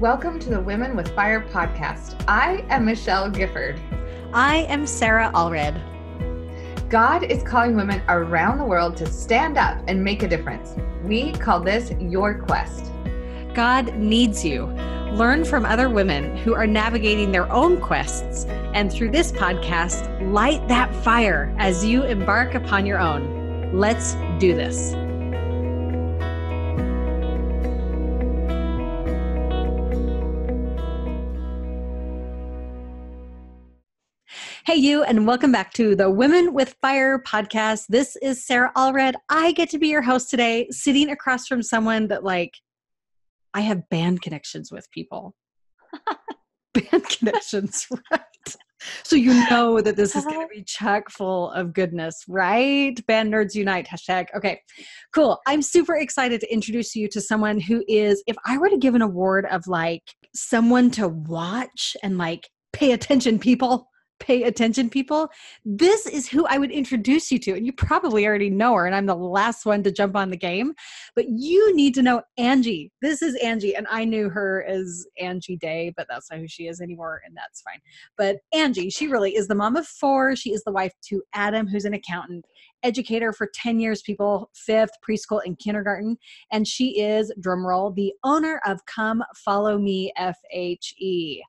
Welcome to the Women with Fire podcast. I am Michelle Gifford. I am Sarah Allred. God is calling women around the world to stand up and make a difference. We call this Your Quest. God needs you. Learn from other women who are navigating their own quests, and through this podcast, light that fire as you embark upon your own. Let's do this. Hey, you, and welcome back to the Women with Fire podcast. This is Sarah Allred. I get to be your host today, sitting across from someone that, like, I have band connections with people. band connections, right? So you know that this is going to uh-huh. be chock full of goodness, right? Band Nerds Unite hashtag. Okay, cool. I'm super excited to introduce you to someone who is, if I were to give an award of like someone to watch and like pay attention, people pay attention people this is who i would introduce you to and you probably already know her and i'm the last one to jump on the game but you need to know angie. This is angie and i knew her as angie day but that's not who she is anymore and that's fine. But angie she really is the mom of four. She is the wife to adam who's an accountant educator for 10 years people fifth preschool and kindergarten and she is drumroll the owner of come follow me fhe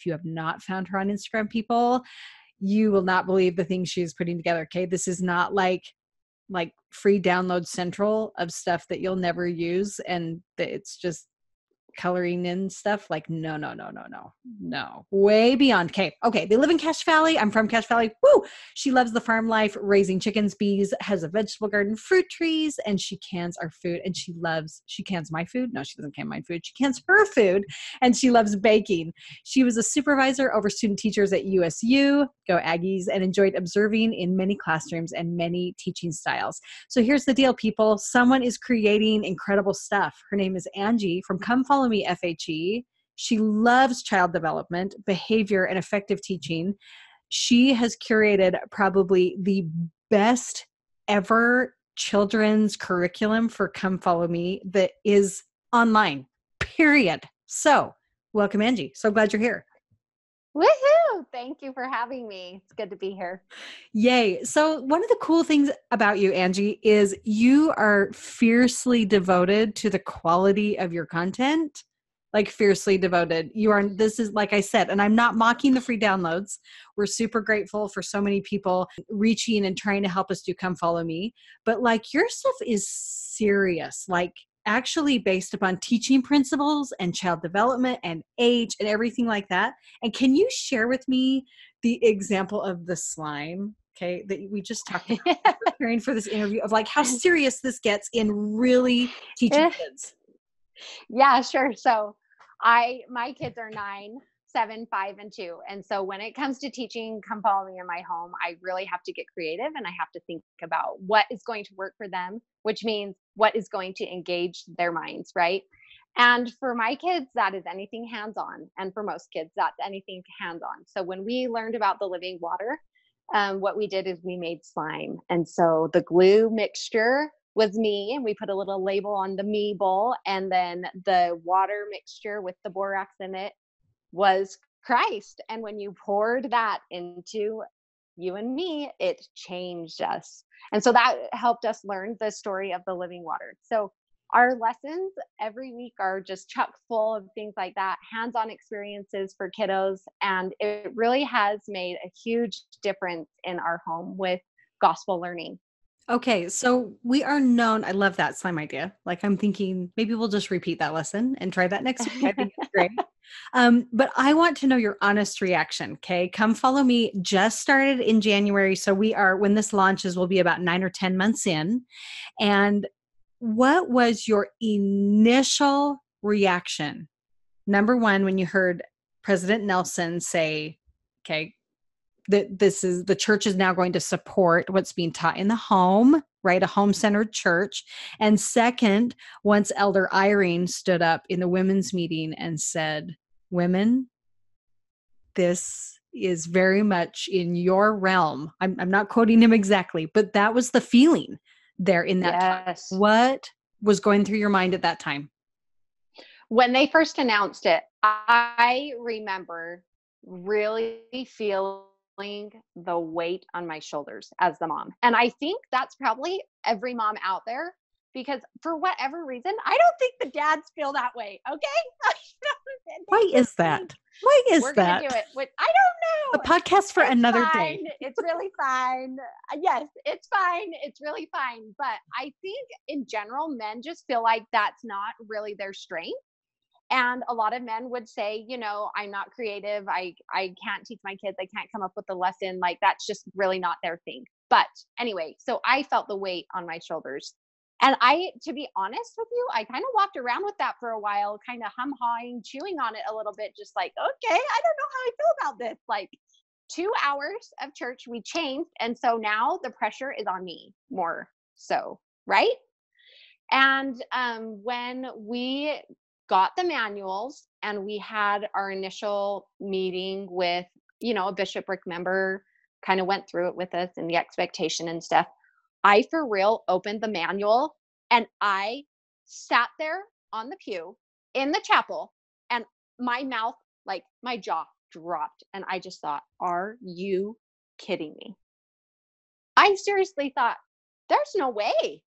if you have not found her on Instagram, people, you will not believe the things she's putting together. Okay. This is not like like free download central of stuff that you'll never use and it's just coloring in stuff like no no no no no no way beyond okay okay they live in cache valley i'm from cache valley woo! She loves the farm life raising chickens bees has a vegetable garden fruit trees and she cans our food and she loves she cans my food? No she doesn't can my food she cans her food and she loves baking. She was a supervisor over student teachers at usu go aggies and enjoyed observing in many classrooms and many teaching styles. So here's the deal people someone is creating incredible stuff. Her name is angie from come follow me FHE. She loves child development, behavior, and effective teaching. She has curated probably the best ever children's curriculum for Come Follow Me that is online, period. So, welcome, Angie. So glad you're here. Woohoo! Thank you for having me. It's good to be here. Yay. So, one of the cool things about you, Angie, is you are fiercely devoted to the quality of your content, like fiercely devoted. You are, this is like I said, and I'm not mocking the free downloads. We're super grateful for so many people reaching and trying to help us do Come Follow Me. But like your stuff is serious. Like, actually based upon teaching principles and child development and age and everything like that. And can you share with me the example of the slime? Okay, that we just talked about preparing for this interview of like how serious this gets in really teaching eh. kids. Yeah, sure. So I my kids are nine, seven, five, and two. And so when it comes to teaching come follow me in my home, I really have to get creative and I have to think about what is going to work for them, which means what is going to engage their minds, right? And for my kids, that is anything hands on. And for most kids, that's anything hands on. So when we learned about the living water, um, what we did is we made slime. And so the glue mixture was me, and we put a little label on the me bowl. And then the water mixture with the borax in it was Christ. And when you poured that into you and me, it changed us. And so that helped us learn the story of the living water. So our lessons every week are just chock full of things like that, hands on experiences for kiddos. And it really has made a huge difference in our home with gospel learning. Okay, so we are known. I love that slime idea. Like I'm thinking maybe we'll just repeat that lesson and try that next week. I think it's great. Um, but I want to know your honest reaction. Okay, come follow me. Just started in January, so we are when this launches, we'll be about nine or ten months in. And what was your initial reaction? Number one, when you heard President Nelson say, "Okay, that this is the church is now going to support what's being taught in the home right a home centered church and second once elder Eyring stood up in the women's meeting and said women this is very much in your realm i'm, I'm not quoting him exactly but that was the feeling there in that yes. time what was going through your mind at that time when they first announced it, I remember really feeling the weight on my shoulders as the mom. And I think that's probably every mom out there because for whatever reason, I don't think the dads feel that way. Okay. Why is that? Why is We're that? gonna do it. With, I don't know. A podcast for It's another fine. day. It's really fine. Uh, Yes, it's fine. It's really fine. But I think in general, men just feel like that's not really their strength. And a lot of men would say, you know, I'm not creative. I I can't teach my kids. I can't come up with a lesson. Like that's just really not their thing. But anyway, so I felt the weight on my shoulders. And I, to be honest with you, I kind of walked around with that for a while, kind of hum hawing, chewing on it a little bit, just like, okay, I don't know how I feel about this. Like two hours of church, we changed. And so now the pressure is on me more so, right? And um, when we got the manuals and we had our initial meeting with, you know, a bishopric member, kind of went through it with us and the expectation and stuff. I for real opened the manual and I sat there on the pew in the chapel and my mouth, like my jaw dropped. And I just thought, are you kidding me? I seriously thought, there's no way.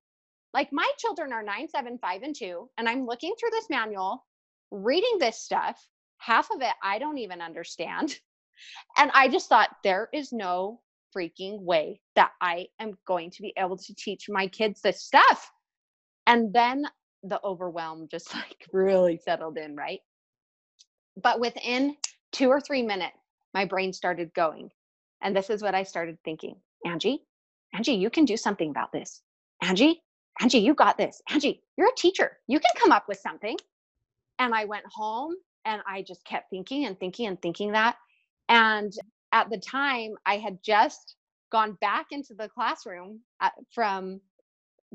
Like my children are nine, seven, five, and two, and I'm looking through this manual, reading this stuff. Half of it I don't even understand. And I just thought, there is no freaking way that I am going to be able to teach my kids this stuff. And then the overwhelm just like really settled in, right? But within two or three minutes, my brain started going. And this is what I started thinking Angie, Angie, you can do something about this. Angie, Angie, you got this. Angie, you're a teacher. You can come up with something. And I went home and I just kept thinking and thinking and thinking that. And at the time, I had just gone back into the classroom at, from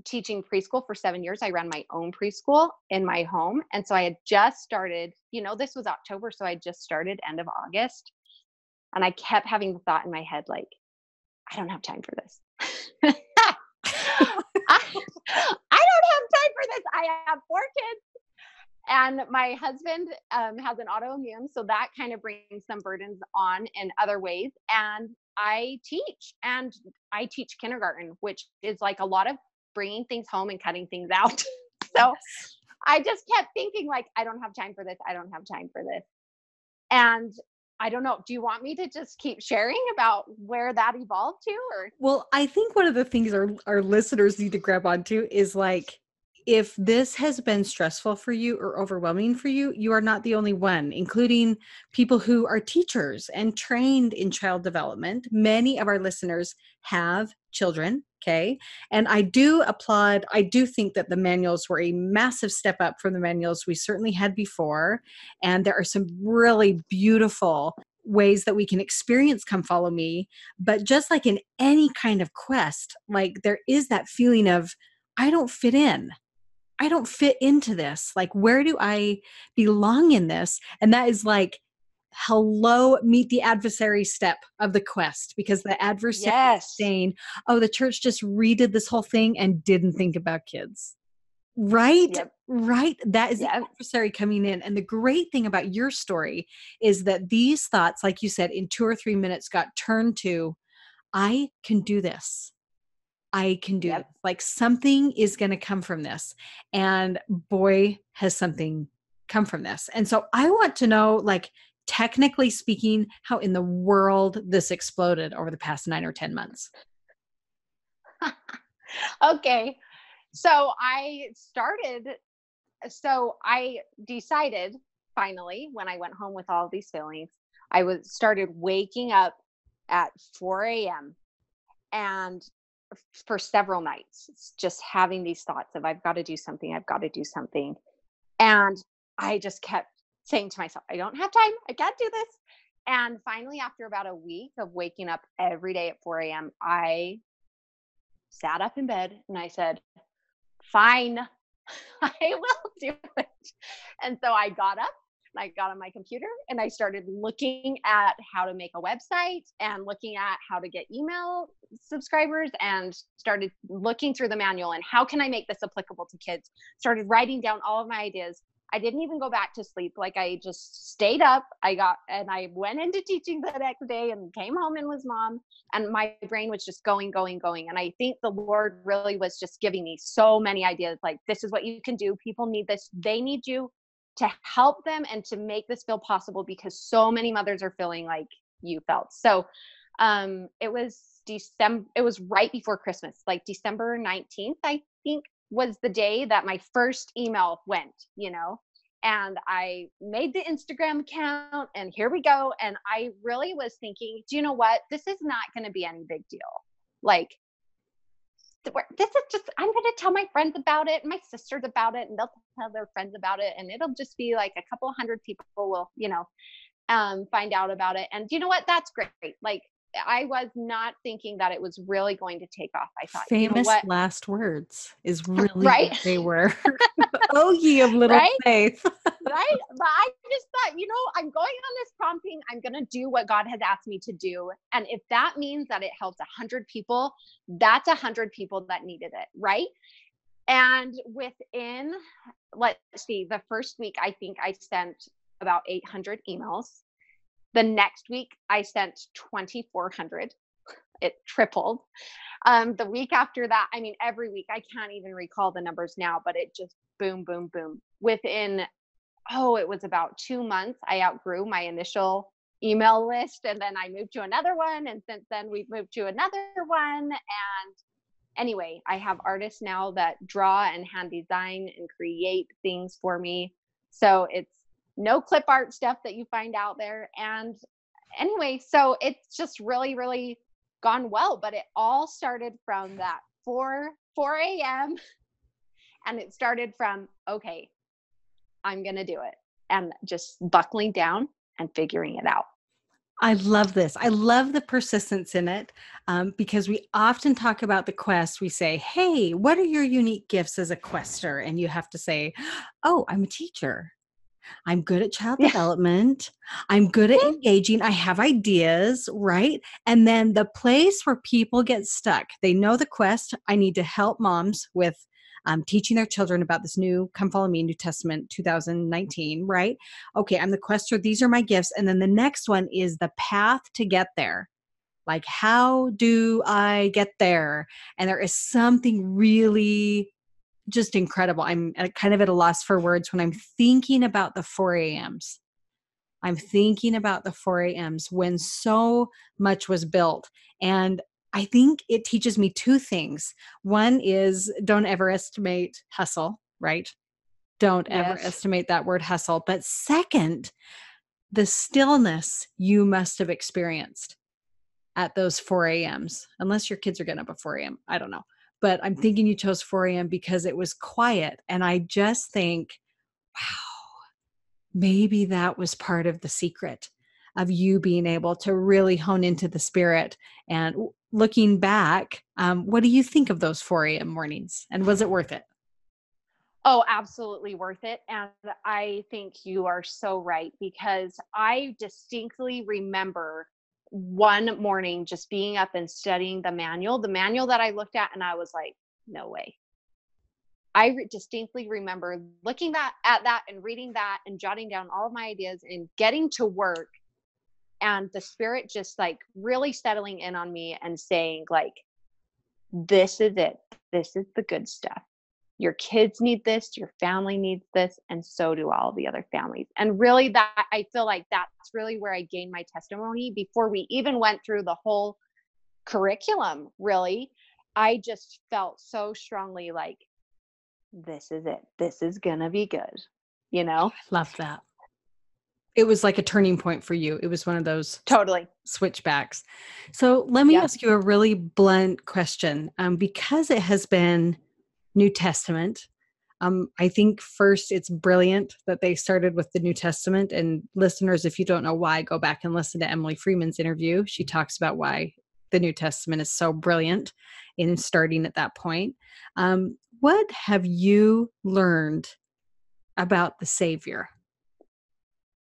teaching preschool for seven years. I ran my own preschool in my home. And so I had just started, you know, this was October. So I just started end of August. And I kept having the thought in my head, like, I don't have time for this. I, I don't have time for this. I have four kids and my husband um, has an autoimmune so that kind of brings some burdens on in other ways. And i teach and i teach kindergarten which is like a lot of bringing things home and cutting things out. So i just kept thinking like i don't have time for this i don't have time for this. And i don't know do you want me to just keep sharing about where that evolved to or? Well, I think one of the things our, our listeners need to grab onto is like, if this has been stressful for you or overwhelming for you, you are not the only one, including people who are teachers and trained in child development. Many of our listeners have children, okay? And I do applaud, I do think that the manuals were a massive step up from the manuals we certainly had before. And there are some really beautiful ways that we can experience come follow me but just like in any kind of quest like there is that feeling of i don't fit in i don't fit into this like where do i belong in this? And that is like hello meet the adversary step of the quest because the adversary is saying oh the church just redid this whole thing and didn't think about kids. Right? Yep. right? That is Yep. the adversary coming in. And the great thing about your story is that these thoughts like you said in two or three minutes got turned to i can do this i can do Yep. like something is going to come from this and boy has something come from this and so i want to know like technically speaking how in the world this exploded over the past nine or ten months okay. So I started, so I decided finally when I went home with all these feelings, I was started waking up at 4 a.m. and for several nights, s- just having these thoughts of I've got to do something, I've got to do something. And I just kept saying to myself, I don't have time, I can't do this. And finally, after about a week of waking up every day at 4 a.m., I sat up in bed and I said, Fine, I will do it. And so I got up and I got on my computer and I started looking at how to make a website and looking at how to get email subscribers and started looking through the manual and how can I make this applicable to kids. Started writing down all of my ideas. I didn't even go back to sleep. Like I just stayed up. I got and I went into teaching the next day and came home and was mom. And my brain was just going, going, going. And I think the Lord really was just giving me so many ideas like, this is what you can do. People need this. They need you to help them and to make this feel possible because so many mothers are feeling like you felt. So um it was December it was right before Christmas, like December 19th, I think was the day that my first email went, you know. And I made the Instagram account and here we go. And I really was thinking, do you know what? This is not going to be any big deal. Like, this is just, I'm going to tell my friends about it, my sisters about it, and they'll tell their friends about it. And it'll just be like a couple hundred people will, you know, um, find out about it. And you know what? That's great. Like, I was not thinking that it was really going to take off. I thought famous you know last words is really right. what they were. oh ye of little Right? faith. right? But I just thought, you know, I'm going on this prompting. I'm going to do what God has asked me to do. And if that means that it helps a hundred people, that's a hundred people that needed it. Right. And within, let's see, the first week, I think I sent about 800 emails. The next week, I sent 2,400. It tripled. Um, the week after that, I mean, every week, I can't even recall the numbers now, but it just boom, boom, boom. Within, oh, it was about two months, I outgrew my initial email list. And then I moved to another one. And since then, we've moved to another one. And anyway, I have artists now that draw and hand design and create things for me. So it's no clip art stuff that you find out there. And anyway, so it's just really, really gone well. But it all started from that 4 4 a.m. And it started from, okay, I'm gonna do it. And just buckling down and figuring it out. I love this. I love the persistence in it um, because we often talk about the quest. We say, Hey, what are your unique gifts as a quester? And you have to say, Oh, I'm a teacher. I'm good at child Yeah. development. I'm good at engaging. I have ideas, right? And then the place where people get stuck, they know the quest. I need to help moms with um, teaching their children about this new Come Follow Me New Testament 2019, right? Okay, I'm the quester. These are my gifts. And then the next one is the path to get there. Like, how do I get there? And there is something really just incredible. I'm kind of at a loss for words when I'm thinking about the 4 a.m.s. I'm thinking about the 4 a.m.s when so much was built. And I think it teaches me two things. One is don't ever estimate hustle, right? Don't ever estimate that word hustle. But second, the stillness you must have experienced at those 4 a.m.s, unless your kids are getting up at 4 a.m. I don't know. But I'm thinking you chose 4 a.m. because it was quiet. And I just think, wow, maybe that was part of the secret of you being able to really hone into the spirit. And looking back, um, what do you think of those 4 a.m. mornings? And was it worth it? Oh, absolutely worth it. And I think you are so right because I distinctly remember one morning just being up and studying the manual, the manual that I looked at, and I was like, no way. I re- distinctly remember looking that at that and reading that and jotting down all of my ideas and getting to work and the spirit just like really settling in on me and saying like this is it this is the good stuff your kids need this your family needs this and so do all the other families and really that i feel like that's really where i gained my testimony before we even went through the whole curriculum really i just felt so strongly like this is it this is gonna be good you know Love that. It was like a turning point for you. It was one of those totally switchbacks. So let me Yeah. ask you a really blunt question. Um, because it has been New Testament, um, I think first it's brilliant that they started with the New Testament. And listeners, if you don't know why, go back and listen to Emily Freeman's interview. She talks about why the New Testament is so brilliant in starting at that point. Um, what have you learned about the Savior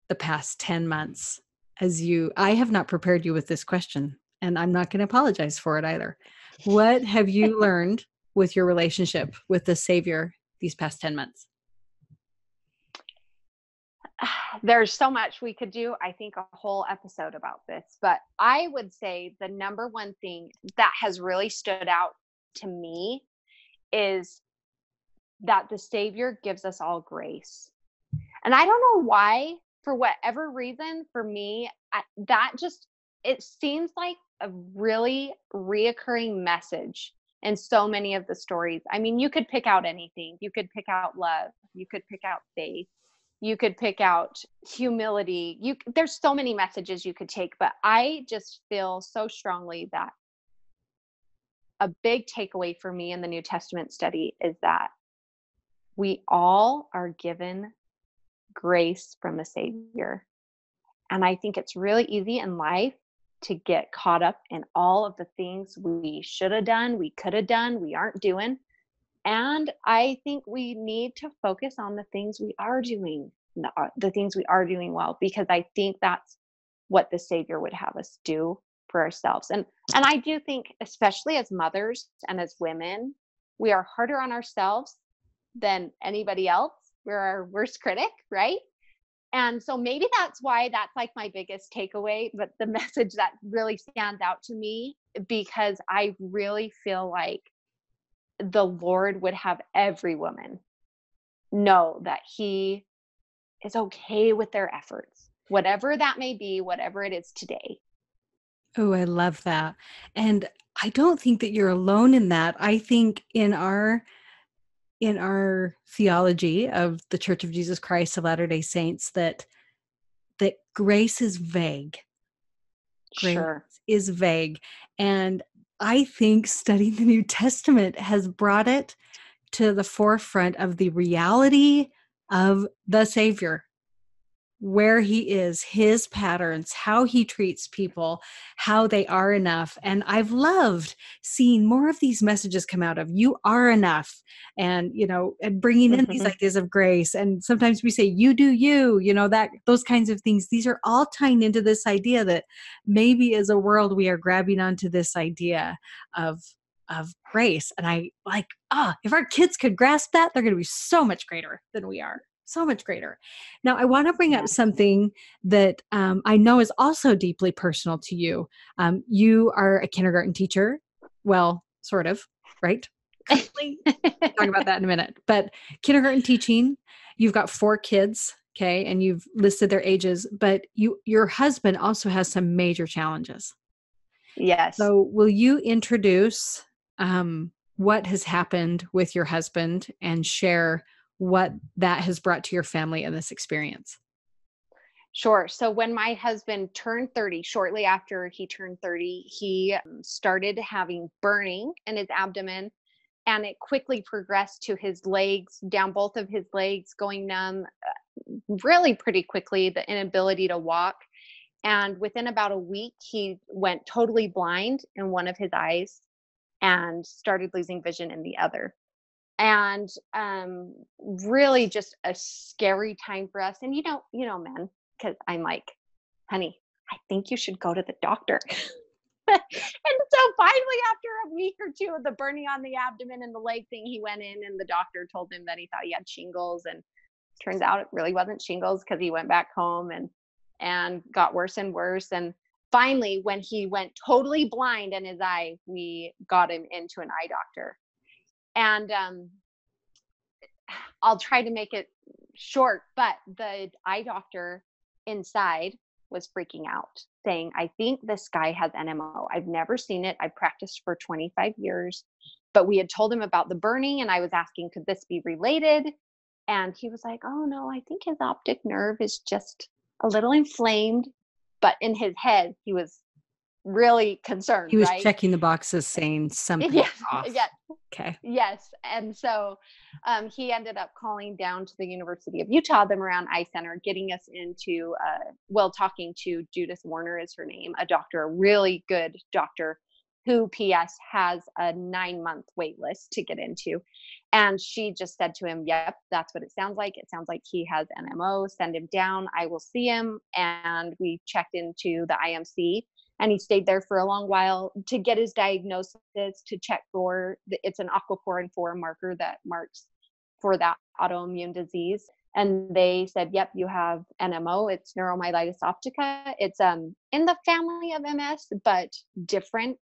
the past 10 months as you I have not prepared you with this question and I'm not going to apologize for it either. What have you learned with your relationship with the savior these past 10 months? there's so much we could do. I think a whole episode about this, but I would say the number one thing that has really stood out to me is that the Savior gives us all grace. And I don't know why, for whatever reason, for me, I, that just, it seems like a really reoccurring message in so many of the stories. I mean, you could pick out anything. You could pick out love. You could pick out faith. You could pick out humility. You there's so many messages you could take, but I just feel so strongly that a big takeaway for me in the New Testament study is that we all are given grace from the Savior. And I think it's really easy in life to get caught up in all of the things we should have done, we could have done, we aren't doing. And I think we need to focus on the things we are doing, the, uh, the things we are doing well, because I think that's what the Savior would have us do for ourselves. And and I do think, especially as mothers and as women, we are harder on ourselves than anybody else. We're our worst critic, right? And so maybe that's why that's like my biggest takeaway, but the message that really stands out to me because I really feel like the Lord would have every woman know that He is okay with their efforts, whatever that may be, whatever it is today. Oh, I love that. And I don't think that you're alone in that. I think in our in our theology of the Church of Jesus Christ of Latter-day Saints that that grace is vague. Grace sure. is vague. And I think studying the New Testament has brought it to the forefront of the reality of the Savior where he is, his patterns, how he treats people, how they are enough. And I've loved seeing more of these messages come out of you are enough and, you know, and bringing in these ideas of grace. And sometimes we say, you do you, you know, that those kinds of things. These are all tying into this idea that maybe as a world we are grabbing onto this idea of of grace and i like ah if our kids could grasp that they're going to be so much greater than we are so much greater. Now, I want to bring up something that um, I know is also deeply personal to you. Um, you are a kindergarten teacher. Well, sort of, right? talk about that in a minute. But kindergarten teaching, you've got four kids, okay, and you've listed their ages. But you, your husband also has some major challenges. Yes. So, will you introduce um, what has happened with your husband and share what that has brought to your family in this experience. Sure. So when my husband turned 30, shortly after he turned 30, he um, started having burning in his abdomen and it quickly progressed to his legs, down both of his legs, going numb uh, really pretty quickly, the inability to walk. And within about a week, he went totally blind in one of his eyes and started losing vision in the other and um, really just a scary time for us. And you know, you know, men, because I'm like, honey, I think you should go to the doctor. and so finally, after a week or two of the burning on the abdomen and the leg thing, he went in and the doctor told him that he thought he had shingles. And turns out it really wasn't shingles because he went back home and and got worse and worse. And finally, when he went totally blind in his eye, we got him into an eye doctor and um, I'll try to make it short, but the eye doctor inside was freaking out, saying, I think this guy has NMO. I've never seen it. I've practiced for 25 years. But we had told him about the burning, and I was asking, could this be related? And he was like, Oh, no, I think his optic nerve is just a little inflamed. But in his head, he was really concerned. He was right? checking the boxes saying something yes, off. Yes. Okay. Yes. And so um, he ended up calling down to the University of Utah, the Moran Eye Center, getting us into, uh, well, talking to Judith Warner is her name, a doctor, a really good doctor who PS has a nine month wait list to get into. And she just said to him, Yep, that's what it sounds like. It sounds like he has NMO. Send him down. I will see him. And we checked into the IMC and he stayed there for a long while to get his diagnosis to check for it's an aquaporin 4 marker that marks for that autoimmune disease and they said, "Yep, you have NMO. It's neuromyelitis optica. It's um in the family of MS, but different,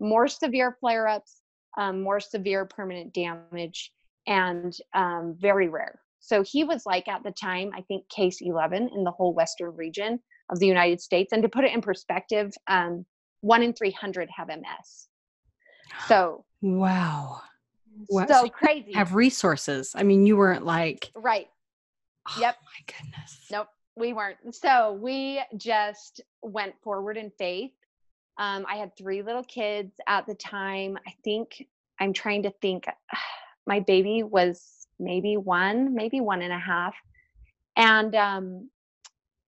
more severe flare-ups, um, more severe permanent damage, and um, very rare." So he was like at the time, I think case 11 in the whole western region of the United States. And to put it in perspective, um, one in 300 have MS. So wow. Wow. So crazy. Have resources. I mean, you weren't like right. Oh, yep. My goodness. Nope. We weren't. So we just went forward in faith. Um, I had three little kids at the time. I think I'm trying to think. My baby was maybe one, maybe one and a half, and um,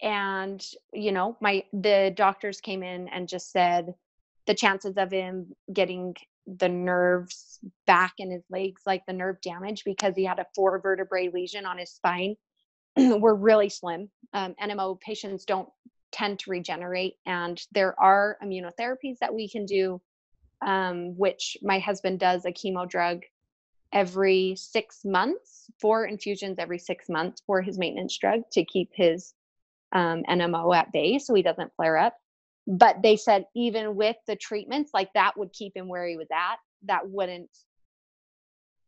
and you know, my the doctors came in and just said the chances of him getting the nerves back in his legs, like the nerve damage, because he had a four vertebrae lesion on his spine, were really slim. Um, NMO patients don't tend to regenerate, and there are immunotherapies that we can do, um, which my husband does a chemo drug every six months, four infusions every six months for his maintenance drug to keep his um, NMO at bay so he doesn't flare up. But they said even with the treatments like that would keep him where he was at that wouldn't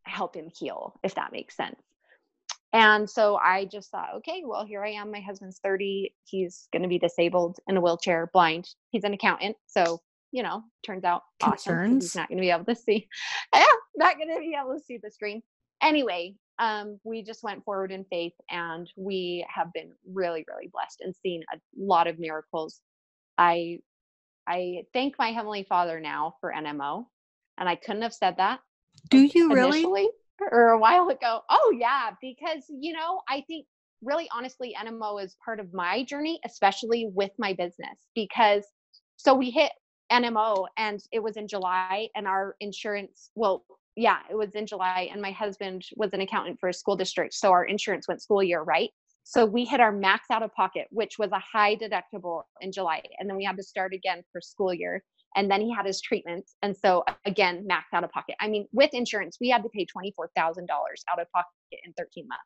help him heal if that makes sense. And so i just thought okay well here i am my husband's 30 he's going to be disabled in a wheelchair blind he's an accountant so you know turns out awesome he's not going to be able to see. Yeah not going to be able to see the screen. Anyway um, we just went forward in faith and we have been really really blessed and seen a lot of miracles I I thank my heavenly Father now for NMO, and I couldn't have said that. Do you really? Or a while ago. Oh yeah, because you know I think really honestly NMO is part of my journey, especially with my business because so we hit NMO and it was in July and our insurance well yeah it was in July and my husband was an accountant for a school district so our insurance went school year right so we hit our max out of pocket, which was a high deductible in July. And then we had to start again for school year. And then he had his treatments. And so again, max out of pocket. I mean, with insurance, we had to pay $24,000 out of pocket in 13 months.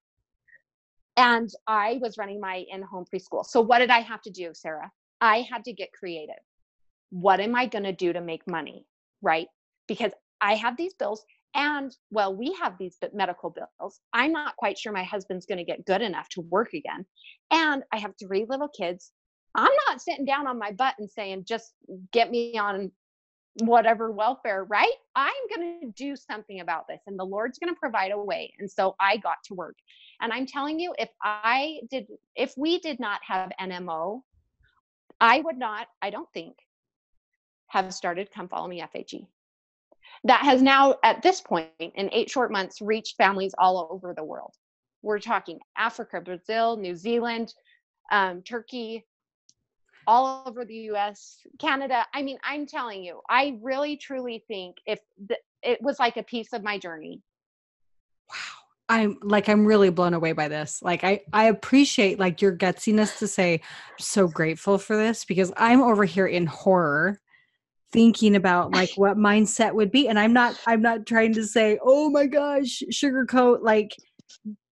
And I was running my in home preschool. So what did I have to do, Sarah? I had to get creative. What am I going to do to make money? Right? Because I have these bills and well, we have these medical bills. I'm not quite sure my husband's going to get good enough to work again. And I have three little kids. I'm not sitting down on my butt and saying, just get me on whatever welfare, right? I'm going to do something about this and the Lord's going to provide a way. And so I got to work. And I'm telling you, if I did, if we did not have NMO, I would not, I don't think, have started Come Follow Me FHE that has now, at this point, in eight short months, reached families all over the world. We're talking Africa, Brazil, New Zealand, um, Turkey, all over the US, Canada. I mean, I'm telling you, I really truly think if the, it was like a piece of my journey. Wow. I'm like I'm really blown away by this. Like I I appreciate like your gutsiness to say I'm so grateful for this because I'm over here in horror thinking about like what mindset would be and i'm not i'm not trying to say oh my gosh sugarcoat like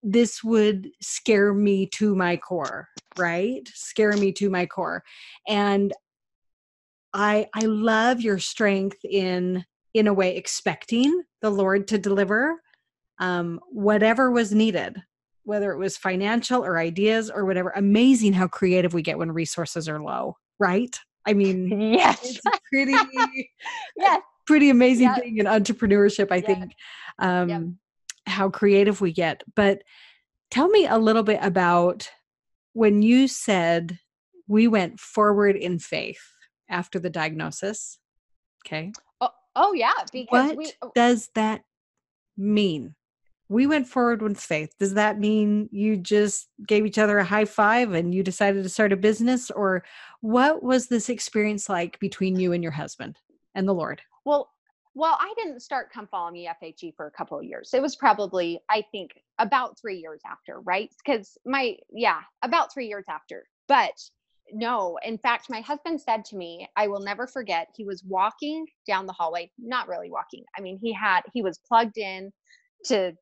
this would scare me to my core right? Scare me to my core. And i i love your strength in in a way expecting the lord to deliver um whatever was needed whether it was financial or ideas or whatever. Amazing how creative we get when resources are low right I mean, yes, it's pretty, yes, pretty amazing yep. thing in entrepreneurship. I yep. think um, yep. how creative we get. But tell me a little bit about when you said we went forward in faith after the diagnosis. Okay. Oh, oh yeah. Because what we, oh does that mean? We went forward with faith. Does that mean you just gave each other a high five and you decided to start a business? Or what was this experience like between you and your husband and the Lord? Well, well, I didn't start Come Follow Me FHE for a couple of years. It was probably, I think, about three years after, right? Because my, yeah, about three years after. But no, in fact, my husband said to me, I will never forget, he was walking down the hallway, not really walking. I mean, he had, he was plugged in to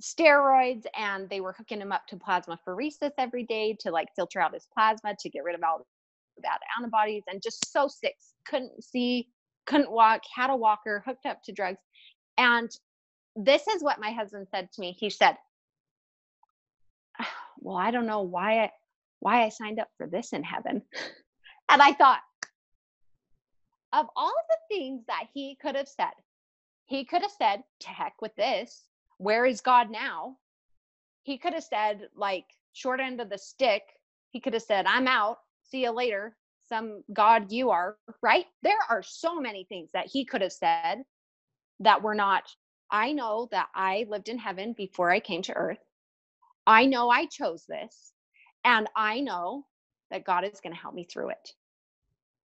steroids and they were hooking him up to plasma plasmapheresis every day to like filter out his plasma to get rid of all the bad antibodies and just so sick. Couldn't see couldn't walk had a walker hooked up to drugs. And this is what my husband said to me. He said well i don't know why i why i signed up for this in heaven. And i thought of all the things that he could have said he could have said to heck with this where is God now? He could have said, like, short end of the stick. He could have said, I'm out. See you later. Some God you are, right? There are so many things that he could have said that were not. I know that I lived in heaven before I came to earth. I know I chose this. And I know that God is going to help me through it.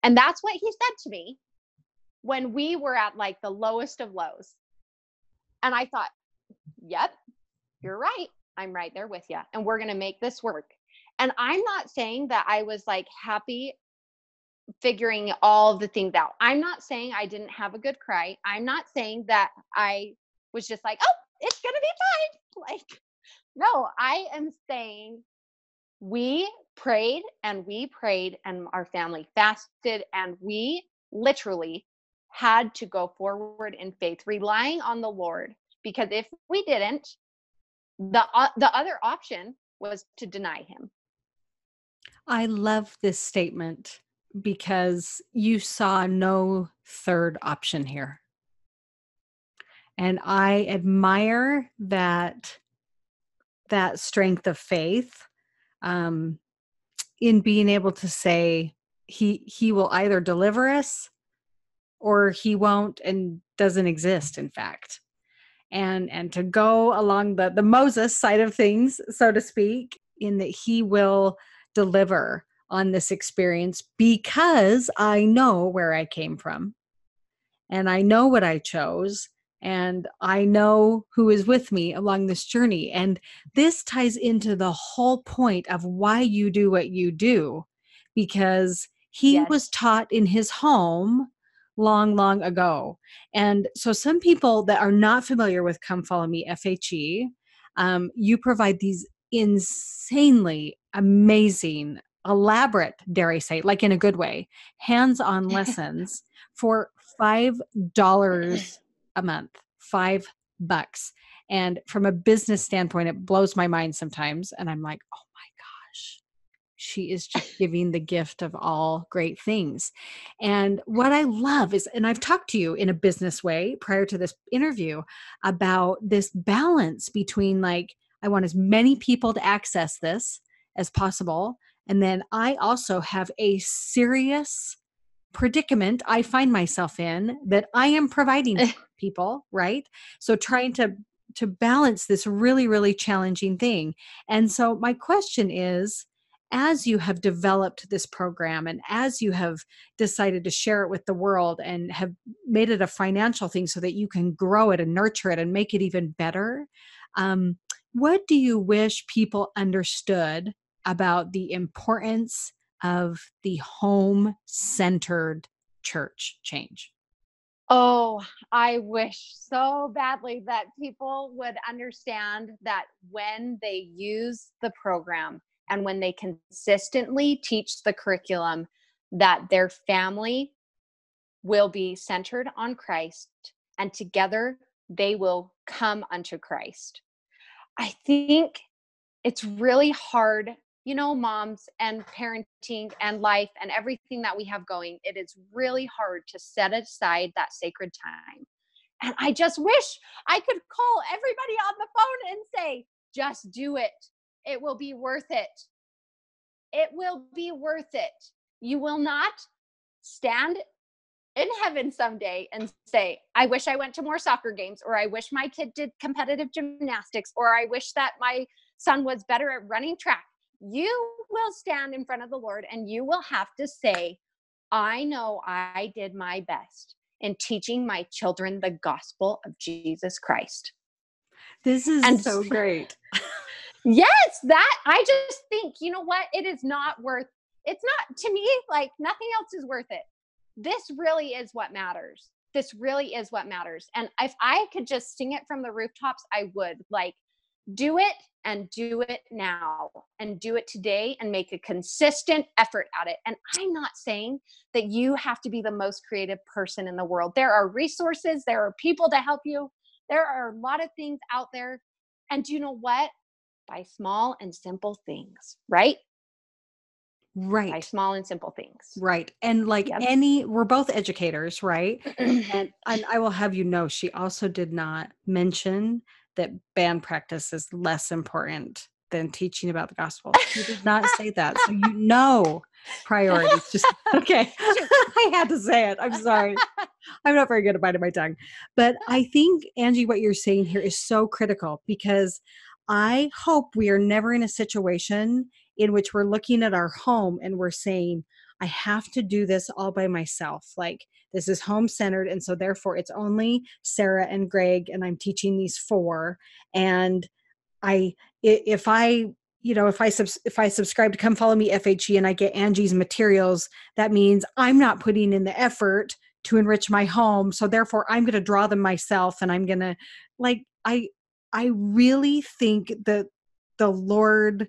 And that's what he said to me when we were at like the lowest of lows. And I thought, yep, you're right. I'm right there with you. And we're going to make this work. And I'm not saying that I was like happy figuring all the things out. I'm not saying I didn't have a good cry. I'm not saying that I was just like, oh, it's going to be fine. Like, no, I am saying we prayed and we prayed and our family fasted and we literally had to go forward in faith, relying on the Lord because if we didn't the uh, the other option was to deny him. I love this statement because you saw no third option here. And i admire that that strength of faith um, in being able to say he he will either deliver us or he won't and doesn't exist in fact and and to go along the the Moses side of things, so to speak, in that he will deliver on this experience because I know where I came from and I know what I chose and I know who is with me along this journey. And this ties into the whole point of why you do what you do because he yes. was taught in his home long, long ago. And so, some people that are not familiar with Come Follow Me FHE, um, you provide these insanely amazing, elaborate, dare I say, like in a good way, hands on lessons for $5 a month, five bucks. And from a business standpoint, it blows my mind sometimes. And I'm like, oh she is just giving the gift of all great things. And what I love is, and I've talked to you in a business way prior to this interview about this balance between like, I want as many people to access this as possible. And then I also have a serious predicament I find myself in that I am providing eh. people, right? So trying to to balance this really really challenging thing. And so my question is as you have developed this program and as you have decided to share it with the world and have made it a financial thing so that you can grow it and nurture it and make it even better, um, what do you wish people understood about the importance of the home centered church change? Oh, I wish so badly that people would understand that when they use the program, and when they consistently teach the curriculum that their family will be centered on Christ and together they will come unto Christ. I think it's really hard, you know, moms and parenting and life and everything that we have going. It is really hard to set aside that sacred time. And I just wish I could call everybody on the phone and say, just do it it will be worth it. It will be worth it. You will not stand in heaven someday and say, I wish I went to more soccer games, or I wish my kid did competitive gymnastics, or I wish that my son was better at running track. You will stand in front of the Lord and you will have to say, I know I did my best in teaching my children the gospel of Jesus Christ. This is and so great. Yes, that I just think, you know what? It is not worth it's not to me like nothing else is worth it. This really is what matters. This really is what matters. And if I could just sing it from the rooftops, I would. Like do it and do it now and do it today and make a consistent effort at it. And I'm not saying that you have to be the most creative person in the world. There are resources, there are people to help you, there are a lot of things out there. And do you know what? By small and simple things, right? Right. By small and simple things. Right. And like Yep. any, we're both educators, right? and, and I will have you know, she also did not mention that band practice is less important than teaching about the gospel. She did not say that. So you know priorities. Just okay. I had to say it. I'm sorry. I'm not very good at biting my tongue. But I think, Angie, what you're saying here is so critical because I hope we are never in a situation in which we're looking at our home and we're saying, I have to do this all by myself. Like, this is home centered. And so, therefore, it's only Sarah and Greg, and I'm teaching these four. And I, if I, you know, if I subs- if I subscribe to Come Follow Me FHE and I get Angie's materials, that means I'm not putting in the effort to enrich my home. So therefore, I'm going to draw them myself, and I'm going to, like, I, I really think that the Lord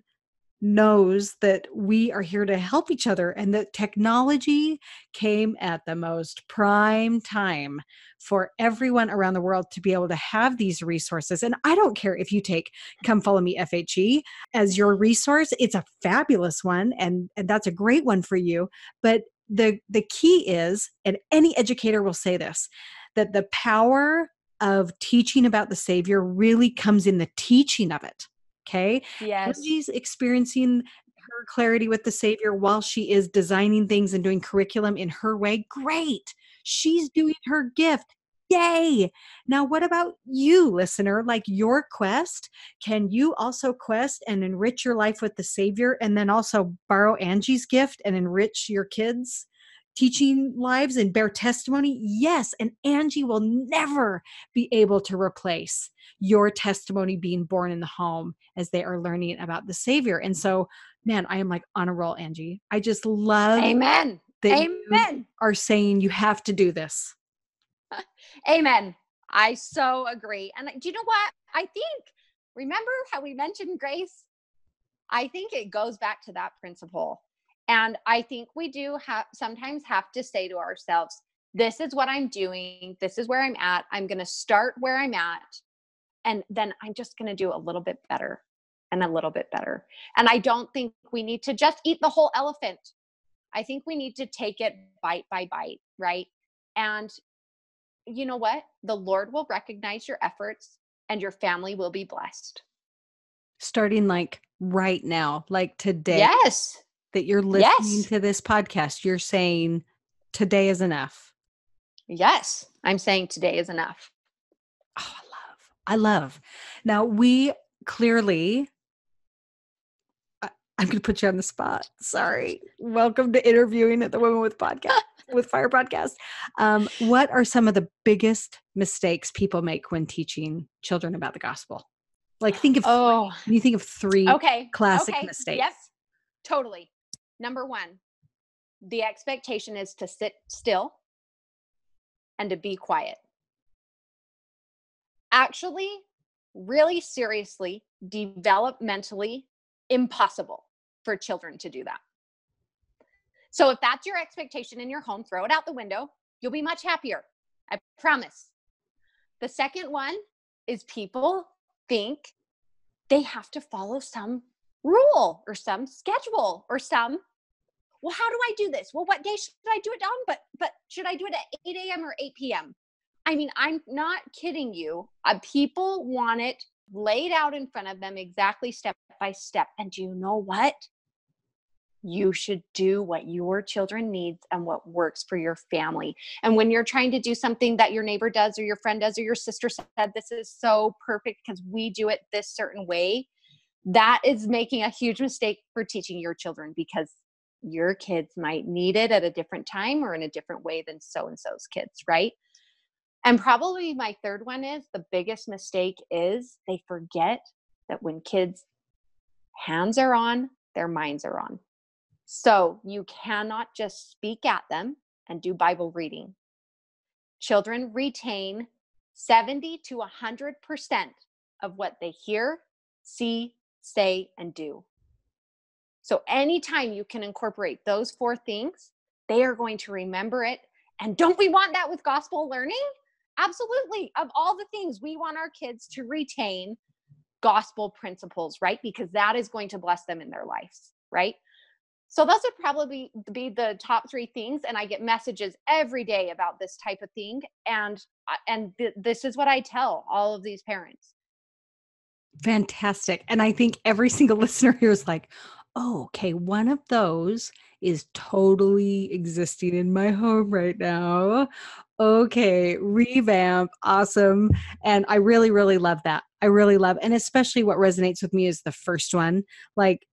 knows that we are here to help each other and that technology came at the most prime time for everyone around the world to be able to have these resources. And i don't care if you take come follow me fhe as your resource it's a fabulous one and, and that's a great one for you. But the the key is and any educator will say this that the power of teaching about the savior really comes in the teaching of it okay yes. She's experiencing her clarity with the Savior while she is designing things and doing curriculum in her way. Great. She's doing her gift. Yay. Now, what about you, listener? Like your quest? Can you also quest and enrich your life with the Savior and then also borrow Angie's gift and enrich your kids? Teaching lives and bear testimony? Yes. And Angie will never be able to replace your testimony being born in the home as they are learning about the Savior. And so, man, I am like on a roll, Angie. I just love Amen. that you Amen. are saying you have to do this. Amen. I so agree. And uh, do you know what? I think, remember how we mentioned grace? I think it goes back to that principle. And I think we do have sometimes have to say to ourselves, this is what I'm doing. This is where I'm at. I'm going to start where I'm at. And then I'm just going to do a little bit better and a little bit better. And I don't think we need to just eat the whole elephant. I think we need to take it bite by bite, right? And you know what? The Lord will recognize your efforts and your family will be blessed. Starting like right now, like today, Yes. That you're listening Yes. to this podcast, you're saying today is enough. Yes. I'm saying today is enough. Oh, I love. I love. Now, we clearly, I, I'm going to put you on the spot. Sorry. Welcome to interviewing at the Women with Podcast, with Fire Podcast. Um, what are some of the biggest mistakes people make when teaching children about the gospel? Like, think of, Oh, can you think of three? okay. classic okay. mistakes. Yep. Totally. Number one, the expectation is to sit still and to be quiet. Actually, really seriously, developmentally impossible for children to do that. So if that's your expectation in your home, throw it out the window. You'll be much happier. I promise. The second one is people think they have to follow some rule or some schedule or some well how do i do this? Well what day should i do it on? But but should i do it at 8 a.m or 8 p.m i mean i'm not kidding you. Uh, people want it laid out in front of them exactly step by step. And do you know what? You should do what your children needs and what works for your family. And when you're trying to do something that your neighbor does or your friend does or your sister said this is so perfect because we do it this certain way that is making a huge mistake for teaching your children because your kids might need it at a different time or in a different way than so and so's kids, right? And probably my third one is the biggest mistake is they forget that when kids' hands are on, their minds are on. So you cannot just speak at them and do Bible reading. Children retain 70 to 100% of what they hear see, say, and do. So anytime you can incorporate those four things, they are going to remember it. And don't we want that with gospel learning? Absolutely. Of all the things we want our kids to retain gospel principles, right? Because that is going to bless them in their lives, right? So those would probably be the top three things, and I get messages every day about this type of thing, and and th- this is what I tell all of these parents. Fantastic, and I think every single listener here is like, "Oh, okay, one of those is totally existing in my home right now. Okay, revamp, awesome. And I really, really love that. I really love, and especially what resonates with me is the first one. Like,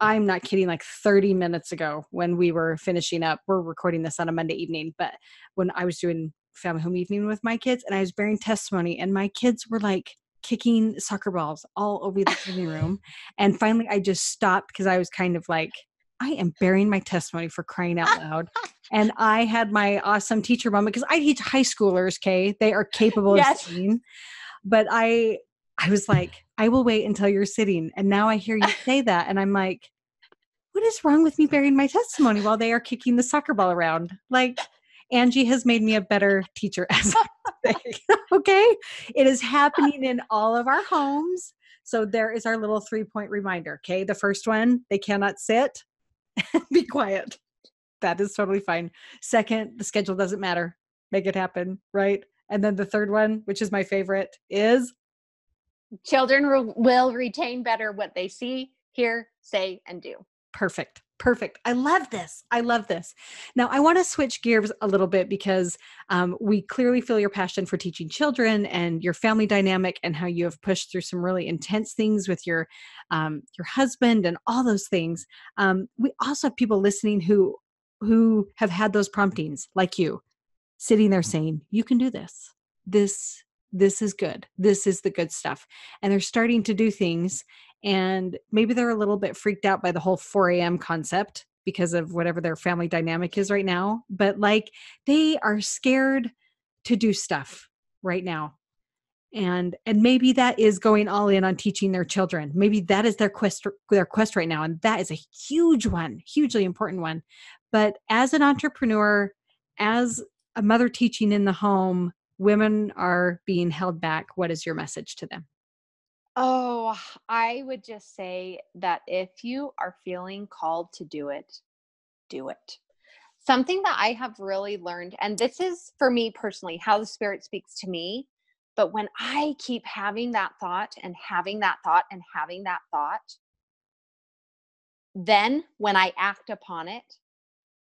I'm not kidding, like 30 minutes ago when we were finishing up, we're recording this on a Monday evening, but when I was doing family home evening with my kids and I was bearing testimony, and my kids were like, kicking soccer balls all over the living room. And finally, I just stopped because I was kind of like, I am bearing my testimony for crying out loud. and I had my awesome teacher moment because I teach high schoolers, Kay. They are capable yes. of seeing. But I I was like, I will wait until you're sitting. And now I hear you say that. And I'm like, what is wrong with me bearing my testimony while they are kicking the soccer ball around? Like, Angie has made me a better teacher as okay. It is happening in all of our homes. So there is our little three point reminder. Okay. The first one, they cannot sit. be quiet. That is totally fine. Second, the schedule doesn't matter. Make it happen, right? And then the third one, which is my favorite, is children will retain better what they see, hear, say, and do. Perfect. Perfect. I love this. I love this. Now, I want to switch gears a little bit because um, we clearly feel your passion for teaching children and your family dynamic and how you have pushed through some really intense things with your um, your husband and all those things. Um, we also have people listening who who have had those promptings, like you, sitting there saying, "You can do this. This this is good. This is the good stuff," and they're starting to do things and maybe they're a little bit freaked out by the whole 4 a.m. concept because of whatever their family dynamic is right now. But like they are scared to do stuff right now. And and maybe that is going all in on teaching their children. Maybe that is their quest their quest right now. And that is a huge one, hugely important one. But as an entrepreneur, as a mother teaching in the home, women are being held back. What is your message to them? Oh, I would just say that if you are feeling called to do it, do it. Something that I have really learned, and this is for me personally, how the Spirit speaks to me. But when I keep having that thought and having that thought and having that thought, then when I act upon it,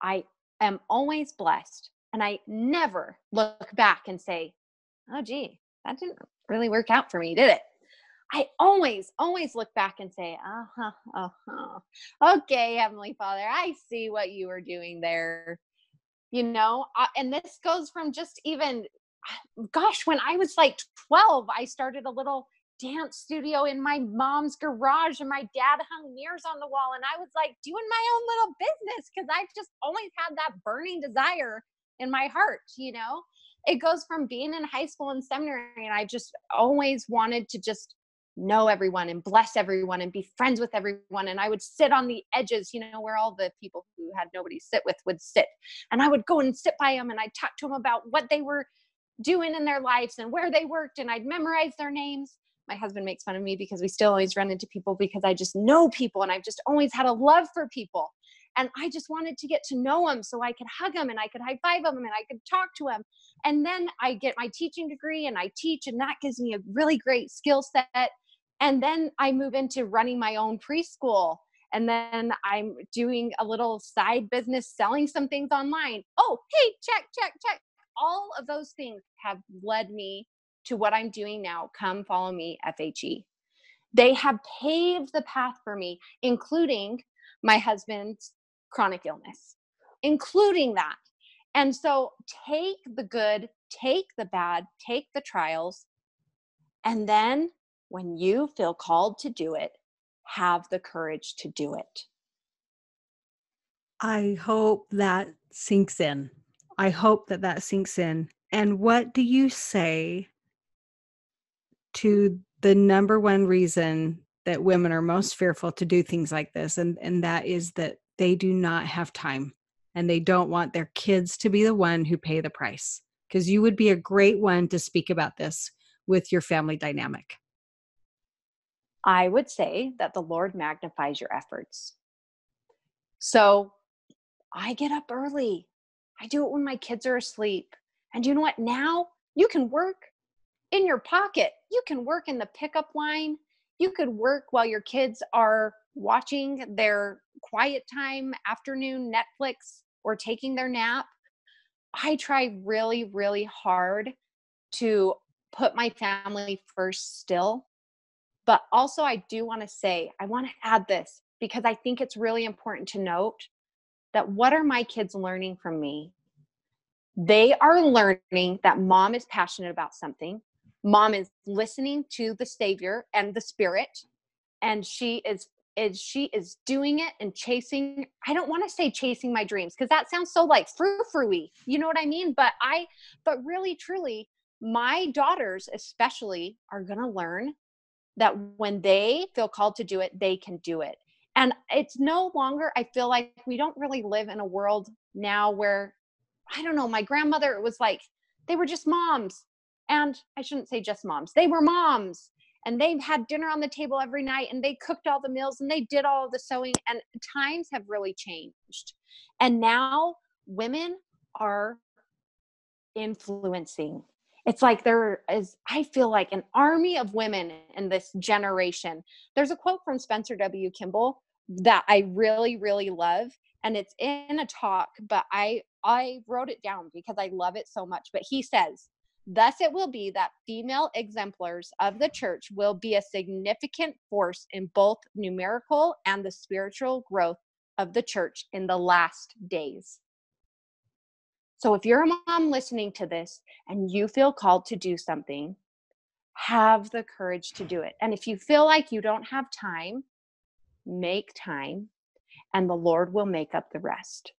I am always blessed. And I never look back and say, oh, gee, that didn't really work out for me, did it? I always, always look back and say, uh huh, uh huh. Okay, Heavenly Father, I see what you were doing there. You know, uh, and this goes from just even, gosh, when I was like 12, I started a little dance studio in my mom's garage, and my dad hung mirrors on the wall. And I was like doing my own little business because I've just always had that burning desire in my heart, you know? It goes from being in high school and seminary, and I just always wanted to just know everyone and bless everyone and be friends with everyone and i would sit on the edges you know where all the people who had nobody to sit with would sit. And i would go and sit by them and i'd talk to them about what they were doing in their lives and where they worked and i'd memorize their names. My husband makes fun of me because we still always run into people because i just know people and i've just always had a love for people and i just wanted to get to know them so i could hug them and i could high five them and i could talk to them and then i get my teaching degree and i teach and that gives me a really great skill set and then I move into running my own preschool. And then I'm doing a little side business selling some things online. Oh, hey, check, check, check. All of those things have led me to what I'm doing now. Come follow me, FHE. They have paved the path for me, including my husband's chronic illness, including that. And so take the good, take the bad, take the trials, and then when you feel called to do it, have the courage to do it. I hope that sinks in. I hope that that sinks in. And what do you say to the number one reason that women are most fearful to do things like this and and that is that they do not have time and they don't want their kids to be the one who pay the price because you would be a great one to speak about this with your family dynamic I would say that the Lord magnifies your efforts. So I get up early. I do it when my kids are asleep. And you know what? Now you can work in your pocket. You can work in the pickup line. You could work while your kids are watching their quiet time afternoon Netflix or taking their nap. I try really, really hard to put my family first still. But also, I do want to say, I want to add this because I think it's really important to note that what are my kids learning from me? They are learning that mom is passionate about something. Mom is listening to the Savior and the Spirit, and she is is she is doing it and chasing i don't want to say chasing my dreams because that sounds so like frou-frou-y you know what i mean? But i but really truly my daughters especially are going to learn that when they feel called to do it they can do it. And it's no longer i feel like we don't really live in a world now where i don't know my grandmother was like they were just moms. And i shouldn't say just moms they were moms and they had dinner on the table every night and they cooked all the meals and they did all the sewing and times have really changed. And now women are influencing. It's like there is i feel like an army of women in this generation. There's a quote from spencer w. Kimball that i really really love and it's in a talk but i i wrote it down because i love it so much. But he says Thus, it will be that female exemplars of the church will be a significant force in both numerical and the spiritual growth of the church in the last days. So, if you're a mom listening to this and you feel called to do something, have the courage to do it. And if you feel like you don't have time, make time, and the Lord will make up the rest.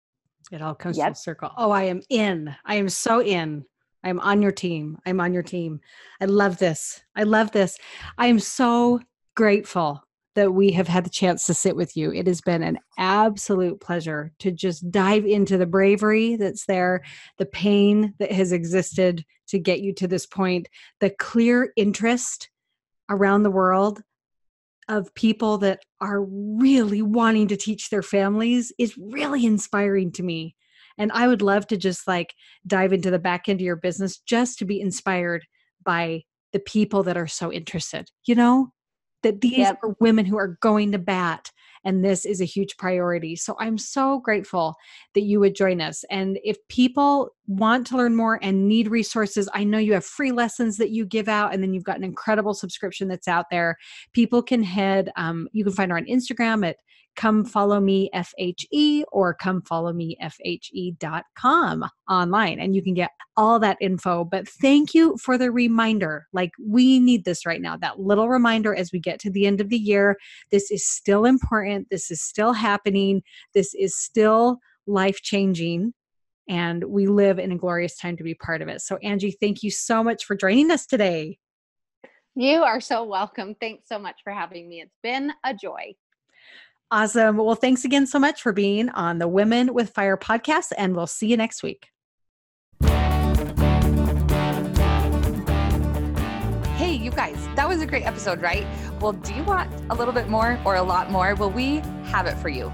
It all comes yep. full circle. Oh, I am in. I am so in. I'm on your team. I'm on your team. I love this. I love this. I am so grateful that we have had the chance to sit with you. It has been an absolute pleasure to just dive into the bravery that's there, the pain that has existed to get you to this point, the clear interest around the world of people that are really wanting to teach their families is really inspiring to me. And I would love to just like dive into the back end of your business just to be inspired by the people that are so interested, you know, that these yep. are women who are going to bat and this is a huge priority. So I'm so grateful that you would join us. And if people want to learn more and need resources, I know you have free lessons that you give out, and then you've got an incredible subscription that's out there. People can head, um, you can find her on Instagram at come follow me FHE or come follow me FHE.com online and you can get all that info. But thank you for the reminder. Like we need this right now, that little reminder as we get to the end of the year. This is still important. This is still happening. This is still life changing. And we live in a glorious time to be part of it. So, Angie, thank you so much for joining us today. You are so welcome. Thanks so much for having me. It's been a joy. Awesome. Well, thanks again so much for being on the Women with Fire podcast, and we'll see you next week. Hey, you guys, that was a great episode, right? Well, do you want a little bit more or a lot more? Well, we have it for you.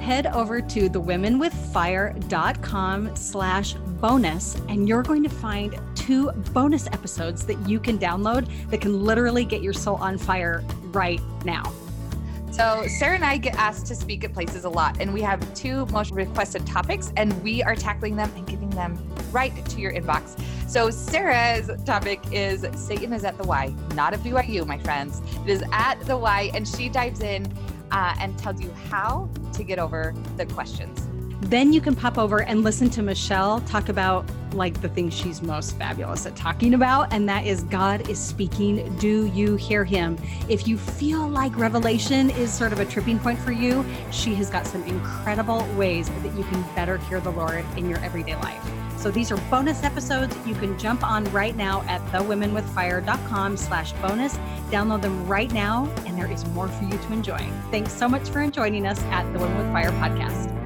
Head over to thewomenwithfire.com slash bonus, and you're going to find two bonus episodes that you can download that can literally get your soul on fire right now. So, Sarah and I get asked to speak at places a lot, and we have two most requested topics, and we are tackling them and getting them right to your inbox. So, Sarah's topic is Satan is at the Y, not at BYU, my friends. It is at the Y, and she dives in uh, and tells you how to get over the questions. Then you can pop over and listen to Michelle talk about like the thing she's most fabulous at talking about, and that is God is speaking. Do you hear him? If you feel like revelation is sort of a tripping point for you, she has got some incredible ways that you can better hear the Lord in your everyday life. So these are bonus episodes. You can jump on right now at thewomenwithfire.com slash bonus. Download them right now, and there is more for you to enjoy. Thanks so much for joining us at the Women with Fire podcast.